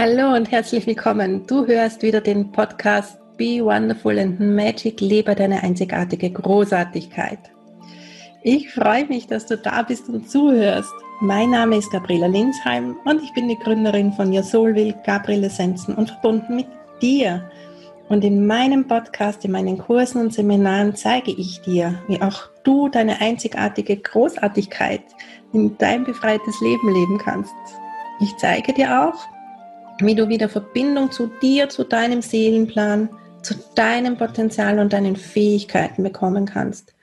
Hallo und herzlich willkommen. Du hörst wieder den Podcast Be Wonderful and Magic, lebe deine einzigartige Großartigkeit. Ich freue mich, dass du da bist und zuhörst. Mein Name ist Gabriela Linsheim und ich bin die Gründerin von Your Soul Will, Gabriel Essenzen und verbunden mit dir. Und in meinem Podcast, in meinen Kursen und Seminaren zeige ich dir, wie auch du deine einzigartige Großartigkeit in dein befreites Leben leben kannst. Ich zeige dir auch, wie du wieder Verbindung zu dir, zu deinem Seelenplan, zu deinem Potenzial und deinen Fähigkeiten bekommen kannst,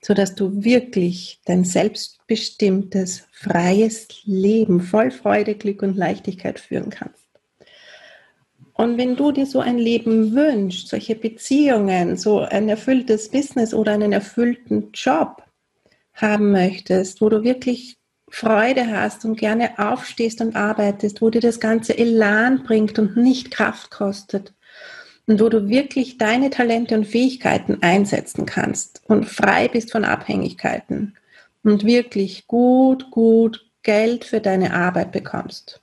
sodass du wirklich dein selbstbestimmtes, freies Leben voll Freude, Glück und Leichtigkeit führen kannst. Und wenn du dir so ein Leben wünschst, solche Beziehungen, so ein erfülltes Business oder einen erfüllten Job haben möchtest, wo du wirklich Freude hast und gerne aufstehst und arbeitest, wo dir das ganze Elan bringt und nicht Kraft kostet und wo du wirklich deine Talente und Fähigkeiten einsetzen kannst und frei bist von Abhängigkeiten und wirklich gut, gut Geld für deine Arbeit bekommst,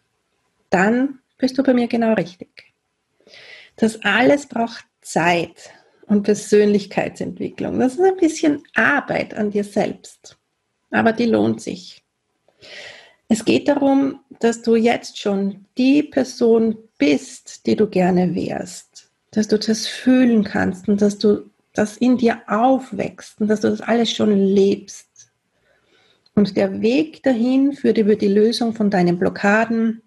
dann bist du bei mir genau richtig. Das alles braucht Zeit und Persönlichkeitsentwicklung. Das ist ein bisschen Arbeit an dir selbst, aber die lohnt sich. Es geht darum, dass du jetzt schon die Person bist, die du gerne wärst, dass du das fühlen kannst und dass du das in dir aufwächst und dass du das alles schon lebst. Und der Weg dahin führt über die Lösung von deinen Blockaden,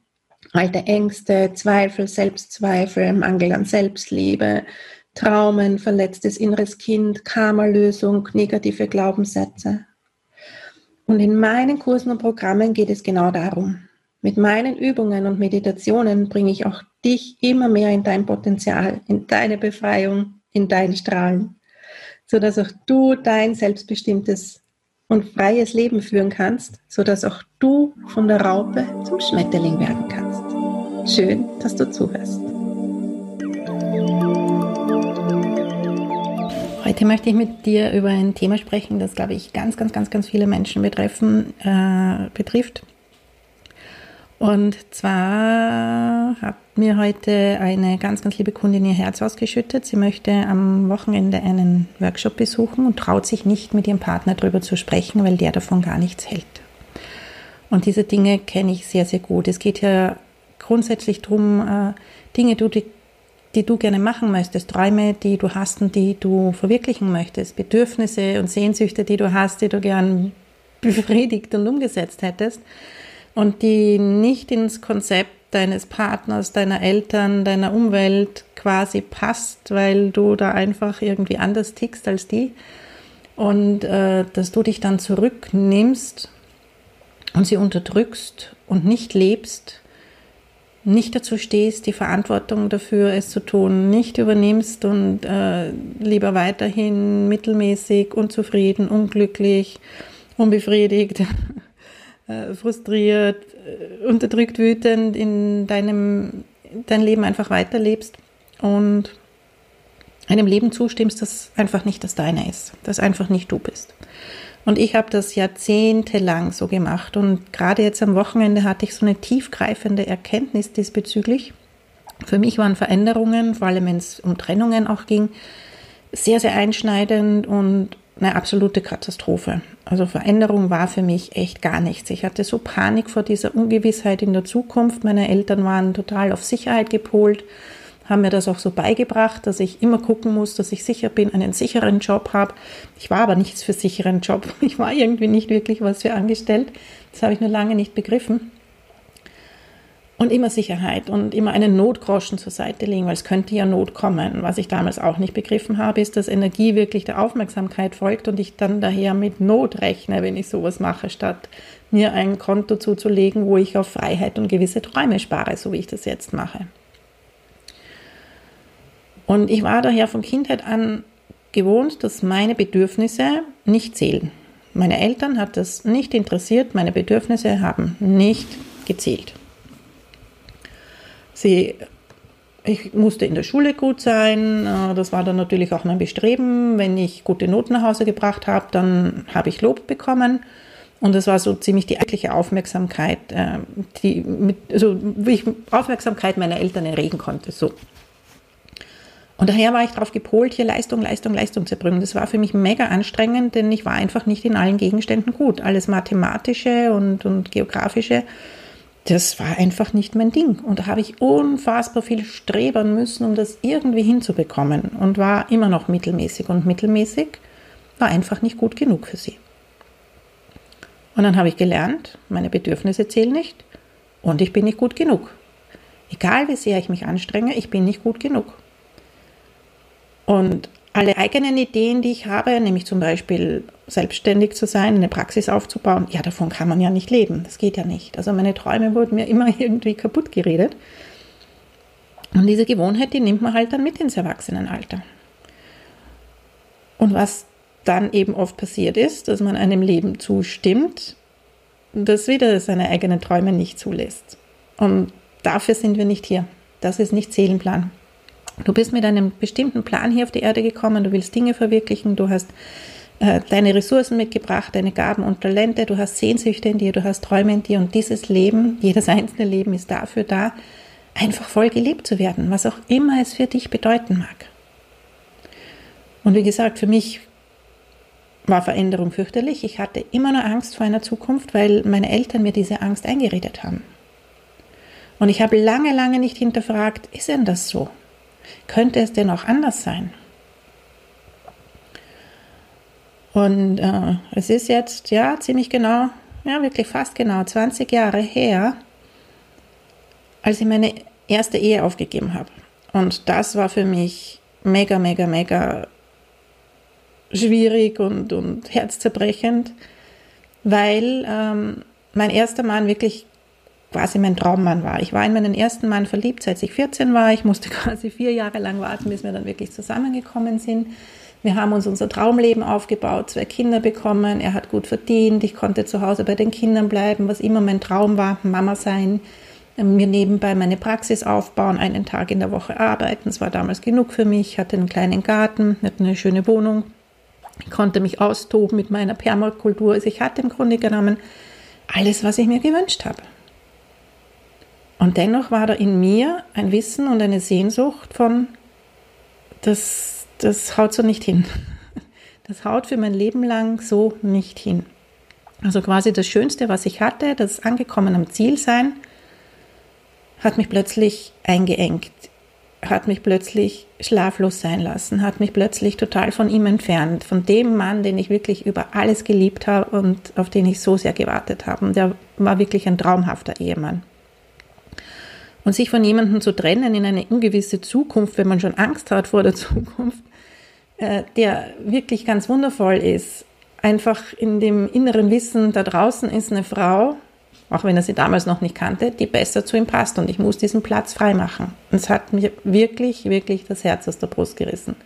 alte Ängste, Zweifel, Selbstzweifel, Mangel an Selbstliebe, Traumen, verletztes inneres Kind, Karma-Lösung, negative Glaubenssätze. Und in meinen Kursen und Programmen geht es genau darum. Mit meinen Übungen und Meditationen bringe ich auch dich immer mehr in dein Potenzial, in deine Befreiung, in dein Strahlen, sodass auch du dein selbstbestimmtes und freies Leben führen kannst, sodass auch du von der Raupe zum Schmetterling werden kannst. Schön, dass du zuhörst. Heute möchte ich mit dir über ein Thema sprechen, das, glaube ich, ganz, ganz, ganz, ganz viele Menschen betreffen, äh, betrifft. Und zwar hat mir heute eine ganz, ganz liebe Kundin ihr Herz ausgeschüttet. Sie möchte am Wochenende einen Workshop besuchen und traut sich nicht, mit ihrem Partner darüber zu sprechen, weil der davon gar nichts hält. Und diese Dinge kenne ich sehr, sehr gut. Es geht ja grundsätzlich darum, äh, Dinge, die die du gerne machen möchtest, Träume, die du hast und die du verwirklichen möchtest, Bedürfnisse und Sehnsüchte, die du hast, die du gern befriedigt und umgesetzt hättest und die nicht ins Konzept deines Partners, deiner Eltern, deiner Umwelt quasi passt, weil du da einfach irgendwie anders tickst als die und äh, dass du dich dann zurücknimmst und sie unterdrückst und nicht lebst nicht dazu stehst, die Verantwortung dafür, es zu tun, nicht übernimmst und äh, lieber weiterhin mittelmäßig, unzufrieden, unglücklich, unbefriedigt, äh, frustriert, äh, unterdrückt, wütend in deinem dein Leben einfach weiterlebst und einem Leben zustimmst, das einfach nicht das deine ist, das einfach nicht du bist. Und ich habe das jahrzehntelang so gemacht. Und gerade jetzt am Wochenende hatte ich so eine tiefgreifende Erkenntnis diesbezüglich. Für mich waren Veränderungen, vor allem wenn es um Trennungen auch ging, sehr, sehr einschneidend und eine absolute Katastrophe. Also Veränderung war für mich echt gar nichts. Ich hatte so Panik vor dieser Ungewissheit in der Zukunft. Meine Eltern waren total auf Sicherheit gepolt haben mir das auch so beigebracht, dass ich immer gucken muss, dass ich sicher bin, einen sicheren Job habe. Ich war aber nichts für sicheren Job. Ich war irgendwie nicht wirklich was für angestellt. Das habe ich nur lange nicht begriffen. Und immer Sicherheit und immer einen Notgroschen zur Seite legen, weil es könnte ja Not kommen. Was ich damals auch nicht begriffen habe, ist, dass Energie wirklich der Aufmerksamkeit folgt und ich dann daher mit Not rechne, wenn ich sowas mache, statt mir ein Konto zuzulegen, wo ich auf Freiheit und gewisse Träume spare, so wie ich das jetzt mache. Und ich war daher von Kindheit an gewohnt, dass meine Bedürfnisse nicht zählen. Meine Eltern hat das nicht interessiert, meine Bedürfnisse haben nicht gezählt. Sie, ich musste in der Schule gut sein, äh, das war dann natürlich auch mein Bestreben. Wenn ich gute Noten nach Hause gebracht habe, dann habe ich Lob bekommen. Und das war so ziemlich die eigentliche Aufmerksamkeit, äh, die mit, also wie ich Aufmerksamkeit meiner Eltern erregen konnte. So. Und daher war ich darauf gepolt, hier Leistung, Leistung, Leistung zu bringen. Das war für mich mega anstrengend, denn ich war einfach nicht in allen Gegenständen gut. Alles Mathematische und, und Geografische, das war einfach nicht mein Ding. Und da habe ich unfassbar viel strebern müssen, um das irgendwie hinzubekommen. Und war immer noch mittelmäßig. Und mittelmäßig war einfach nicht gut genug für sie. Und dann habe ich gelernt, meine Bedürfnisse zählen nicht und ich bin nicht gut genug. Egal wie sehr ich mich anstrenge, ich bin nicht gut genug. Und alle eigenen Ideen, die ich habe, nämlich zum Beispiel selbstständig zu sein, eine Praxis aufzubauen, ja, davon kann man ja nicht leben. Das geht ja nicht. Also meine Träume wurden mir immer irgendwie kaputt geredet. Und diese Gewohnheit, die nimmt man halt dann mit ins Erwachsenenalter. Und was dann eben oft passiert ist, dass man einem Leben zustimmt, das wieder seine eigenen Träume nicht zulässt. Und dafür sind wir nicht hier. Das ist nicht Seelenplan. Du bist mit einem bestimmten Plan hier auf die Erde gekommen, du willst Dinge verwirklichen, du hast äh, deine Ressourcen mitgebracht, deine Gaben und Talente, du hast Sehnsüchte in dir, du hast Träume in dir und dieses Leben, jedes einzelne Leben ist dafür da, einfach voll gelebt zu werden, was auch immer es für dich bedeuten mag. Und wie gesagt, für mich war Veränderung fürchterlich. Ich hatte immer nur Angst vor einer Zukunft, weil meine Eltern mir diese Angst eingeredet haben. Und ich habe lange, lange nicht hinterfragt, ist denn das so? Könnte es denn auch anders sein? Und äh, es ist jetzt, ja, ziemlich genau, ja, wirklich fast genau 20 Jahre her, als ich meine erste Ehe aufgegeben habe. Und das war für mich mega, mega, mega schwierig und, und herzzerbrechend, weil ähm, mein erster Mann wirklich quasi mein Traummann war. Ich war in meinen ersten Mann verliebt, seit ich 14 war. Ich musste quasi vier Jahre lang warten, bis wir dann wirklich zusammengekommen sind. Wir haben uns unser Traumleben aufgebaut, zwei Kinder bekommen. Er hat gut verdient. Ich konnte zu Hause bei den Kindern bleiben, was immer mein Traum war, Mama sein. Mir nebenbei meine Praxis aufbauen, einen Tag in der Woche arbeiten. Es war damals genug für mich. Ich hatte einen kleinen Garten, hatte eine schöne Wohnung. Ich konnte mich austoben mit meiner Permakultur. Also ich hatte im Grunde genommen alles, was ich mir gewünscht habe. Und dennoch war da in mir ein Wissen und eine Sehnsucht von, das, das haut so nicht hin. Das haut für mein Leben lang so nicht hin. Also quasi das Schönste, was ich hatte, das Angekommen am Ziel sein, hat mich plötzlich eingeengt, hat mich plötzlich schlaflos sein lassen, hat mich plötzlich total von ihm entfernt, von dem Mann, den ich wirklich über alles geliebt habe und auf den ich so sehr gewartet habe. Und der war wirklich ein traumhafter Ehemann. Und sich von jemandem zu trennen in eine ungewisse Zukunft, wenn man schon Angst hat vor der Zukunft, äh, der wirklich ganz wundervoll ist, einfach in dem inneren Wissen, da draußen ist eine Frau, auch wenn er sie damals noch nicht kannte, die besser zu ihm passt und ich muss diesen Platz freimachen. Und es hat mir wirklich, wirklich das Herz aus der Brust gerissen.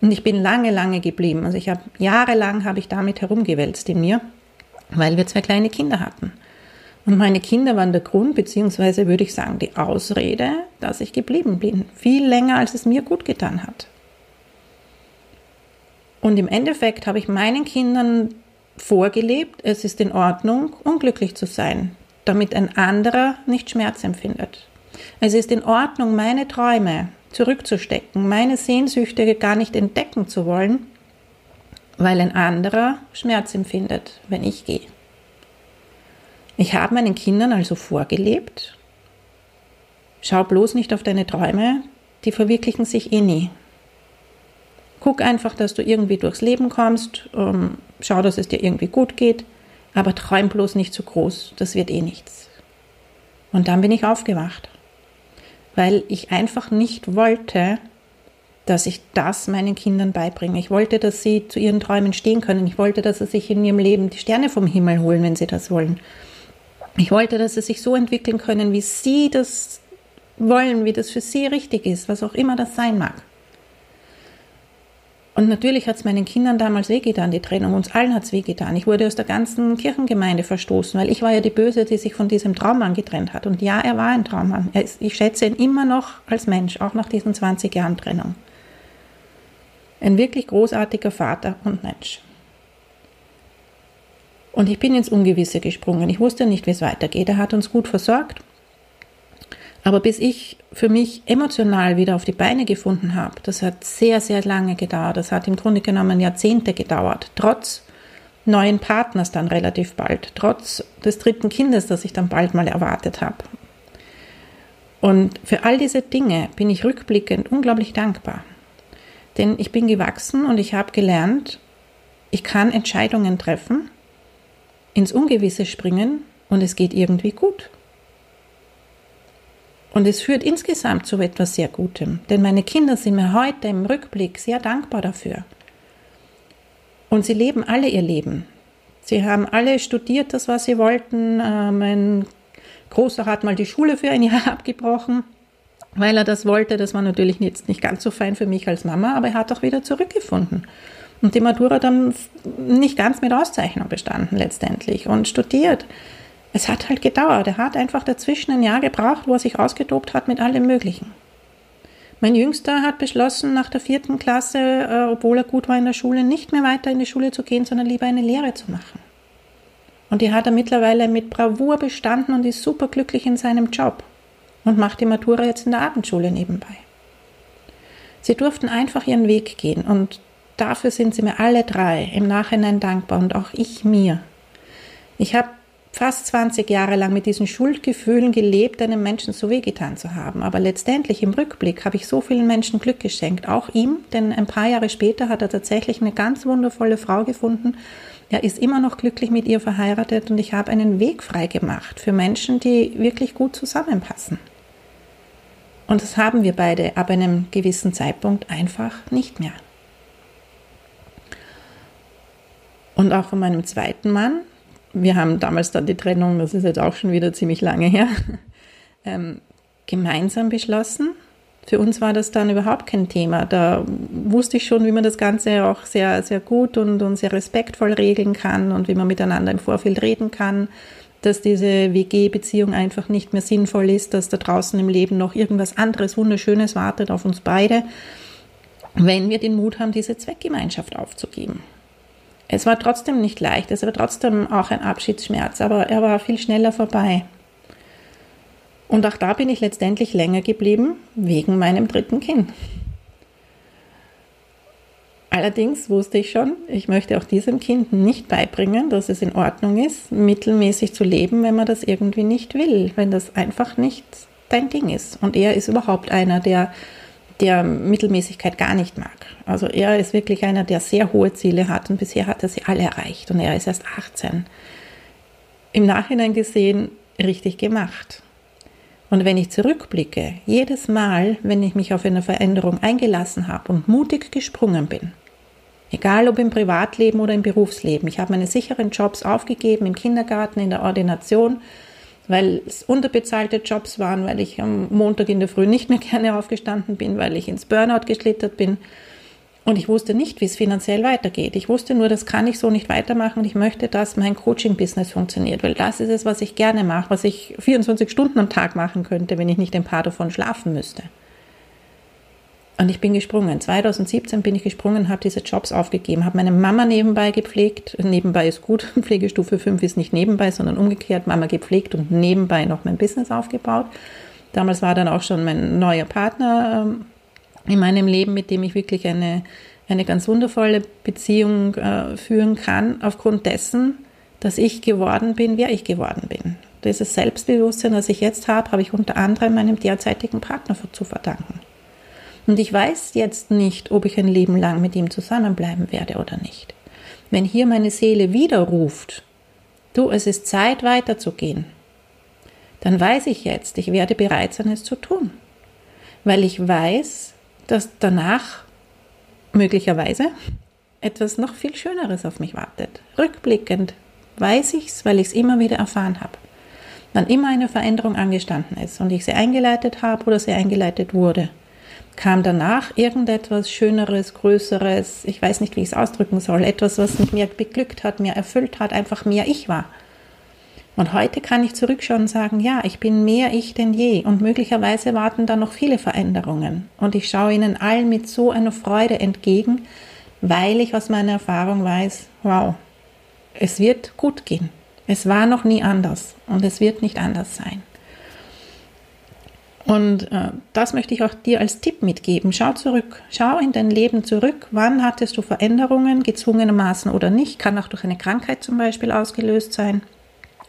Und ich bin lange, lange geblieben. Also ich habe jahrelang habe ich damit herumgewälzt in mir, weil wir zwei kleine Kinder hatten. Und meine Kinder waren der Grund, beziehungsweise würde ich sagen, die Ausrede, dass ich geblieben bin. Viel länger, als es mir gut getan hat. Und im Endeffekt habe ich meinen Kindern vorgelebt, es ist in Ordnung, unglücklich zu sein, damit ein anderer nicht Schmerz empfindet. Es ist in Ordnung, meine Träume zurückzustecken, meine Sehnsüchte gar nicht entdecken zu wollen, weil ein anderer Schmerz empfindet, wenn ich gehe. Ich habe meinen Kindern also vorgelebt, schau bloß nicht auf deine Träume, die verwirklichen sich eh nie. Guck einfach, dass du irgendwie durchs Leben kommst, ähm, schau, dass es dir irgendwie gut geht, aber träum bloß nicht zu groß, das wird eh nichts. Und dann bin ich aufgewacht, weil ich einfach nicht wollte, dass ich das meinen Kindern beibringe. Ich wollte, dass sie zu ihren Träumen stehen können. Ich wollte, dass sie sich in ihrem Leben die Sterne vom Himmel holen, wenn sie das wollen. Ich wollte, dass sie sich so entwickeln können, wie sie das wollen, wie das für sie richtig ist, was auch immer das sein mag. Und natürlich hat es meinen Kindern damals wehgetan, die Trennung. Uns allen hat es wehgetan. Ich wurde aus der ganzen Kirchengemeinde verstoßen, weil ich war ja die Böse, die sich von diesem Traummann getrennt hat. Und ja, er war ein Traummann. Ist, ich schätze ihn immer noch als Mensch, auch nach diesen 20 Jahren Trennung. Ein wirklich großartiger Vater und Mensch. Und ich bin ins Ungewisse gesprungen. Ich wusste nicht, wie es weitergeht. Er hat uns gut versorgt. Aber bis ich für mich emotional wieder auf die Beine gefunden habe, das hat sehr, sehr lange gedauert. Das hat im Grunde genommen Jahrzehnte gedauert. Trotz neuen Partners dann relativ bald, trotz des dritten Kindes, das ich dann bald mal erwartet habe. Und für all diese Dinge bin ich rückblickend unglaublich dankbar. Denn ich bin gewachsen und ich habe gelernt, ich kann Entscheidungen treffen, ins Ungewisse springen und es geht irgendwie gut. Und es führt insgesamt zu etwas sehr Gutem, denn meine Kinder sind mir heute im Rückblick sehr dankbar dafür. Und sie leben alle ihr Leben. Sie haben alle studiert, das, was sie wollten. Äh, mein Großer hat mal die Schule für ein Jahr abgebrochen, weil er das wollte. Das war natürlich jetzt nicht ganz so fein für mich als Mama, aber er hat auch wieder zurückgefunden. Und die Matura dann nicht ganz mit Auszeichnung bestanden letztendlich und studiert. Es hat halt gedauert. Er hat einfach dazwischen ein Jahr gebraucht, wo er sich ausgetobt hat mit allem Möglichen. Mein Jüngster hat beschlossen, nach der vierten Klasse, äh, obwohl er gut war in der Schule, nicht mehr weiter in die Schule zu gehen, sondern lieber eine Lehre zu machen. Und die hat er mittlerweile mit Bravour bestanden und ist superglücklich in seinem Job und macht die Matura jetzt in der Abendschule nebenbei. Sie durften einfach ihren Weg gehen und dafür sind sie mir alle drei im Nachhinein dankbar und auch ich mir. Ich habe fast 20 Jahre lang mit diesen Schuldgefühlen gelebt, einem Menschen so wehgetan zu haben. Aber letztendlich im Rückblick habe ich so vielen Menschen Glück geschenkt, auch ihm, denn ein paar Jahre später hat er tatsächlich eine ganz wundervolle Frau gefunden. Er ist immer noch glücklich mit ihr verheiratet und ich habe einen Weg frei gemacht für Menschen, die wirklich gut zusammenpassen. Und das haben wir beide ab einem gewissen Zeitpunkt einfach nicht mehr. Und auch von meinem zweiten Mann, wir haben damals dann die Trennung, das ist jetzt auch schon wieder ziemlich lange her, ähm, gemeinsam beschlossen. Für uns war das dann überhaupt kein Thema. Da wusste ich schon, wie man das Ganze auch sehr, sehr gut und, und sehr respektvoll regeln kann und wie man miteinander im Vorfeld reden kann, dass diese WG-Beziehung einfach nicht mehr sinnvoll ist, dass da draußen im Leben noch irgendwas anderes Wunderschönes wartet auf uns beide, wenn wir den Mut haben, diese Zweckgemeinschaft aufzugeben. Es war trotzdem nicht leicht, es war trotzdem auch ein Abschiedsschmerz, aber er war viel schneller vorbei. Und auch da bin ich letztendlich länger geblieben, wegen meinem dritten Kind. Allerdings wusste ich schon, ich möchte auch diesem Kind nicht beibringen, dass es in Ordnung ist, mittelmäßig zu leben, wenn man das irgendwie nicht will, wenn das einfach nicht dein Ding ist. Und er ist überhaupt einer, der der Mittelmäßigkeit gar nicht mag. Also er ist wirklich einer, der sehr hohe Ziele hat und bisher hat er sie alle erreicht und er ist erst 18. Im Nachhinein gesehen richtig gemacht. Und wenn ich zurückblicke, jedes Mal, wenn ich mich auf eine Veränderung eingelassen habe und mutig gesprungen bin, egal ob im Privatleben oder im Berufsleben, ich habe meine sicheren Jobs aufgegeben, im Kindergarten, in der Ordination, weil es unterbezahlte Jobs waren, weil ich am Montag in der Früh nicht mehr gerne aufgestanden bin, weil ich ins Burnout geschlittert bin. Und ich wusste nicht, wie es finanziell weitergeht. Ich wusste nur, das kann ich so nicht weitermachen und ich möchte, dass mein Coaching-Business funktioniert, weil das ist es, was ich gerne mache, was ich 24 Stunden am Tag machen könnte, wenn ich nicht ein paar davon schlafen müsste. Und ich bin gesprungen. 2017 bin ich gesprungen, habe diese Jobs aufgegeben, habe meine Mama nebenbei gepflegt. Nebenbei ist gut, Pflegestufe 5 ist nicht nebenbei, sondern umgekehrt, Mama gepflegt und nebenbei noch mein Business aufgebaut. Damals war dann auch schon mein neuer Partner ähm, in meinem Leben, mit dem ich wirklich eine, eine ganz wundervolle Beziehung äh, führen kann, aufgrund dessen, dass ich geworden bin, wer ich geworden bin. Dieses Selbstbewusstsein, das ich jetzt habe, habe ich unter anderem meinem derzeitigen Partner zu verdanken. Und ich weiß jetzt nicht, ob ich ein Leben lang mit ihm zusammenbleiben werde oder nicht. Wenn hier meine Seele wieder ruft, du, es ist Zeit weiterzugehen, dann weiß ich jetzt, ich werde bereit sein, es zu tun. Weil ich weiß, dass danach möglicherweise etwas noch viel Schöneres auf mich wartet. Rückblickend weiß ich es, weil ich es immer wieder erfahren habe. Wann immer eine Veränderung angestanden ist und ich sie eingeleitet habe oder sie eingeleitet wurde, kam danach irgendetwas Schöneres, Größeres, ich weiß nicht, wie ich es ausdrücken soll, etwas, was mich mir beglückt hat, mir erfüllt hat, einfach mehr ich war. Und heute kann ich zurückschauen und sagen, ja, ich bin mehr ich denn je und möglicherweise warten da noch viele Veränderungen. Und ich schaue ihnen allen mit so einer Freude entgegen, weil ich aus meiner Erfahrung weiß, wow, es wird gut gehen. Es war noch nie anders und es wird nicht anders sein. Und äh, das möchte ich auch dir als Tipp mitgeben. Schau zurück, schau in dein Leben zurück. Wann hattest du Veränderungen, gezwungenermaßen oder nicht? Kann auch durch eine Krankheit zum Beispiel ausgelöst sein,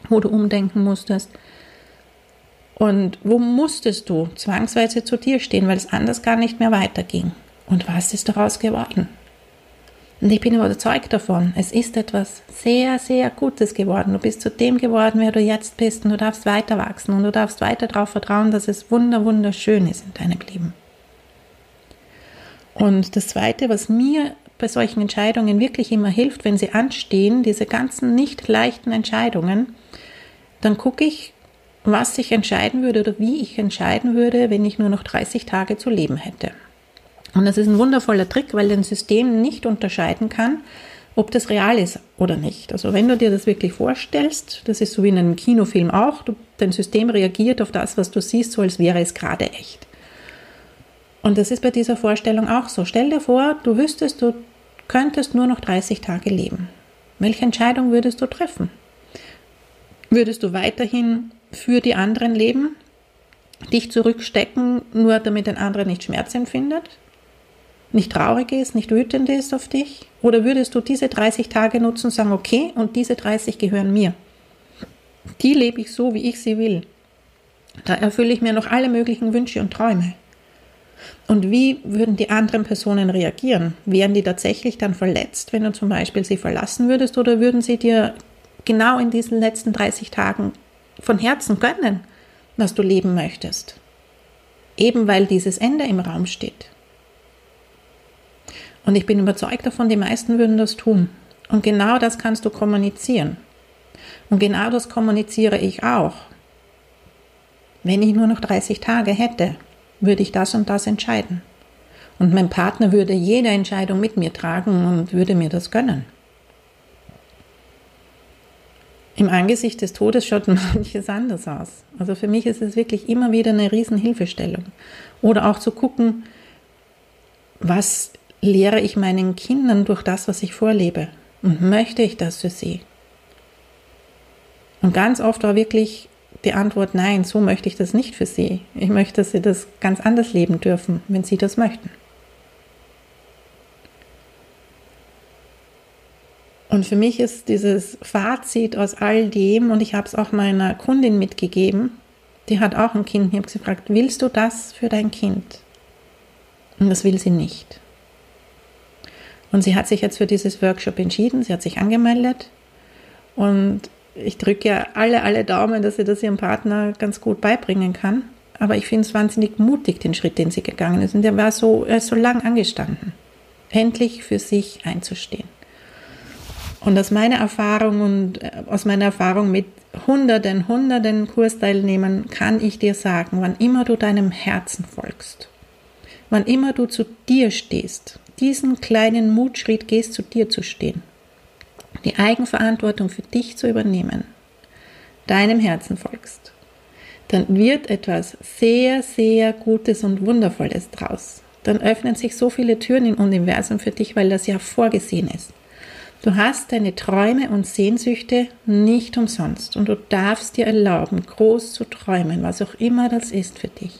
wo du umdenken musstest. Und wo musstest du zwangsweise zu dir stehen, weil es anders gar nicht mehr weiterging? Und was ist daraus geworden? Und ich bin überzeugt davon, es ist etwas sehr, sehr Gutes geworden. Du bist zu dem geworden, wer du jetzt bist und du darfst weiter wachsen und du darfst weiter darauf vertrauen, dass es wunder, wunderschön ist in deinem Leben. Und das Zweite, was mir bei solchen Entscheidungen wirklich immer hilft, wenn sie anstehen, diese ganzen nicht leichten Entscheidungen, dann gucke ich, was ich entscheiden würde oder wie ich entscheiden würde, wenn ich nur noch 30 Tage zu leben hätte. Und das ist ein wundervoller Trick, weil dein System nicht unterscheiden kann, ob das real ist oder nicht. Also wenn du dir das wirklich vorstellst, das ist so wie in einem Kinofilm auch, du, dein System reagiert auf das, was du siehst, so als wäre es gerade echt. Und das ist bei dieser Vorstellung auch so. Stell dir vor, du wüsstest, du könntest nur noch 30 Tage leben. Welche Entscheidung würdest du treffen? Würdest du weiterhin für die anderen leben, dich zurückstecken, nur damit ein anderer nicht Schmerz empfindet? Nicht traurig ist, nicht wütend ist auf dich? Oder würdest du diese 30 Tage nutzen und sagen, okay, und diese 30 gehören mir? Die lebe ich so, wie ich sie will. Da erfülle ich mir noch alle möglichen Wünsche und Träume. Und wie würden die anderen Personen reagieren? Wären die tatsächlich dann verletzt, wenn du zum Beispiel sie verlassen würdest, oder würden sie dir genau in diesen letzten 30 Tagen von Herzen gönnen, was du leben möchtest? Eben weil dieses Ende im Raum steht. Und ich bin überzeugt davon, die meisten würden das tun. Und genau das kannst du kommunizieren. Und genau das kommuniziere ich auch. Wenn ich nur noch 30 Tage hätte, würde ich das und das entscheiden. Und mein Partner würde jede Entscheidung mit mir tragen und würde mir das gönnen. Im Angesicht des Todes schaut manches anders aus. Also für mich ist es wirklich immer wieder eine Riesenhilfestellung. Oder auch zu gucken, was lehre ich meinen Kindern durch das, was ich vorlebe? Und möchte ich das für sie? Und ganz oft war wirklich die Antwort, nein, so möchte ich das nicht für sie. Ich möchte, dass sie das ganz anders leben dürfen, wenn sie das möchten. Und für mich ist dieses Fazit aus all dem, und ich habe es auch meiner Kundin mitgegeben, die hat auch ein Kind, ich habe gefragt, willst du das für dein Kind? Und das will sie nicht. Und sie hat sich jetzt für dieses Workshop entschieden, sie hat sich angemeldet und ich drücke ja alle, alle Daumen, dass sie das ihrem Partner ganz gut beibringen kann. Aber ich finde es wahnsinnig mutig, den Schritt, den sie gegangen ist. Und der war so, ist so lang angestanden. Endlich für sich einzustehen. Und aus meiner Erfahrung und äh, aus meiner Erfahrung mit hunderten, hunderten Kursteilnehmern kann ich dir sagen, wann immer du deinem Herzen folgst, wann immer du zu dir stehst, diesen kleinen Mutschritt gehst, zu dir zu stehen, die Eigenverantwortung für dich zu übernehmen, deinem Herzen folgst, dann wird etwas sehr, sehr Gutes und Wundervolles draus. Dann öffnen sich so viele Türen im Universum für dich, weil das ja vorgesehen ist. Du hast deine Träume und Sehnsüchte nicht umsonst und du darfst dir erlauben, groß zu träumen, was auch immer das ist für dich.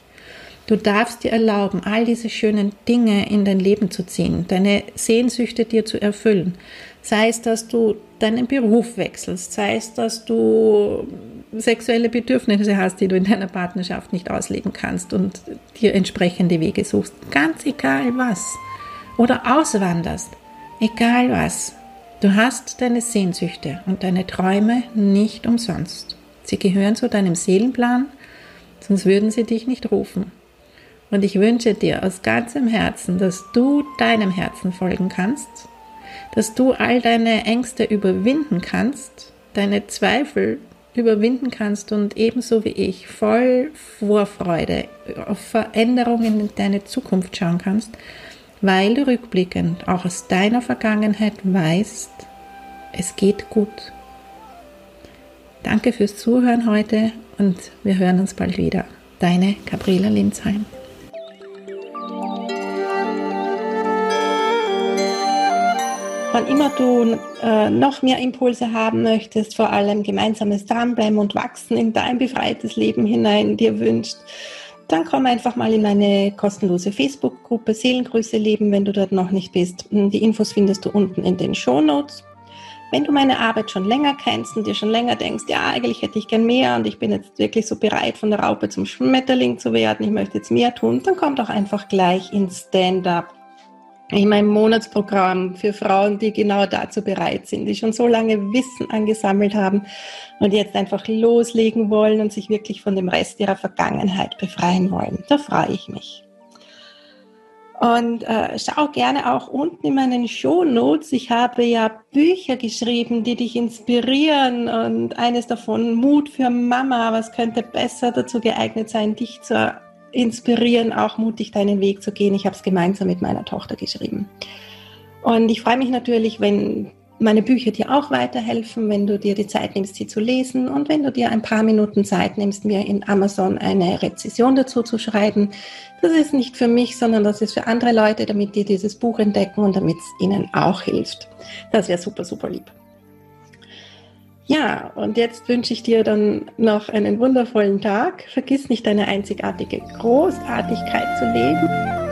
Du darfst dir erlauben, all diese schönen Dinge in dein Leben zu ziehen, deine Sehnsüchte dir zu erfüllen. Sei es, dass du deinen Beruf wechselst, sei es, dass du sexuelle Bedürfnisse hast, die du in deiner Partnerschaft nicht ausleben kannst und dir entsprechende Wege suchst. Ganz egal was. Oder auswanderst. Egal was. Du hast deine Sehnsüchte und deine Träume nicht umsonst. Sie gehören zu deinem Seelenplan, sonst würden sie dich nicht rufen. Und ich wünsche dir aus ganzem Herzen, dass du deinem Herzen folgen kannst, dass du all deine Ängste überwinden kannst, deine Zweifel überwinden kannst und ebenso wie ich voll Vorfreude auf Veränderungen in deine Zukunft schauen kannst, weil du rückblickend auch aus deiner Vergangenheit weißt, es geht gut. Danke fürs Zuhören heute und wir hören uns bald wieder. Deine Gabriela Linzheim. Wann immer du äh, noch mehr Impulse haben möchtest, vor allem gemeinsames Dranbleiben und Wachsen in dein befreites Leben hinein dir wünscht, dann komm einfach mal in meine kostenlose Facebook-Gruppe Seelengrüße leben, wenn du dort noch nicht bist. Die Infos findest du unten in den Show Notes. Wenn du meine Arbeit schon länger kennst und dir schon länger denkst, ja, eigentlich hätte ich gern mehr und ich bin jetzt wirklich so bereit, von der Raupe zum Schmetterling zu werden, ich möchte jetzt mehr tun, dann komm doch einfach gleich ins Stand-up in meinem Monatsprogramm für Frauen, die genau dazu bereit sind, die schon so lange Wissen angesammelt haben und jetzt einfach loslegen wollen und sich wirklich von dem Rest ihrer Vergangenheit befreien wollen. Da freue ich mich. Und äh, schau gerne auch unten in meinen Show Notes. Ich habe ja Bücher geschrieben, die dich inspirieren und eines davon Mut für Mama. Was könnte besser dazu geeignet sein, dich zu inspirieren, auch mutig deinen Weg zu gehen. Ich habe es gemeinsam mit meiner Tochter geschrieben. Und ich freue mich natürlich, wenn meine Bücher dir auch weiterhelfen, wenn du dir die Zeit nimmst, sie zu lesen und wenn du dir ein paar Minuten Zeit nimmst, mir in Amazon eine Rezession dazu zu schreiben. Das ist nicht für mich, sondern das ist für andere Leute, damit die dieses Buch entdecken und damit es ihnen auch hilft. Das wäre super, super lieb. Ja, und jetzt wünsche ich dir dann noch einen wundervollen Tag. Vergiss nicht deine einzigartige Großartigkeit zu leben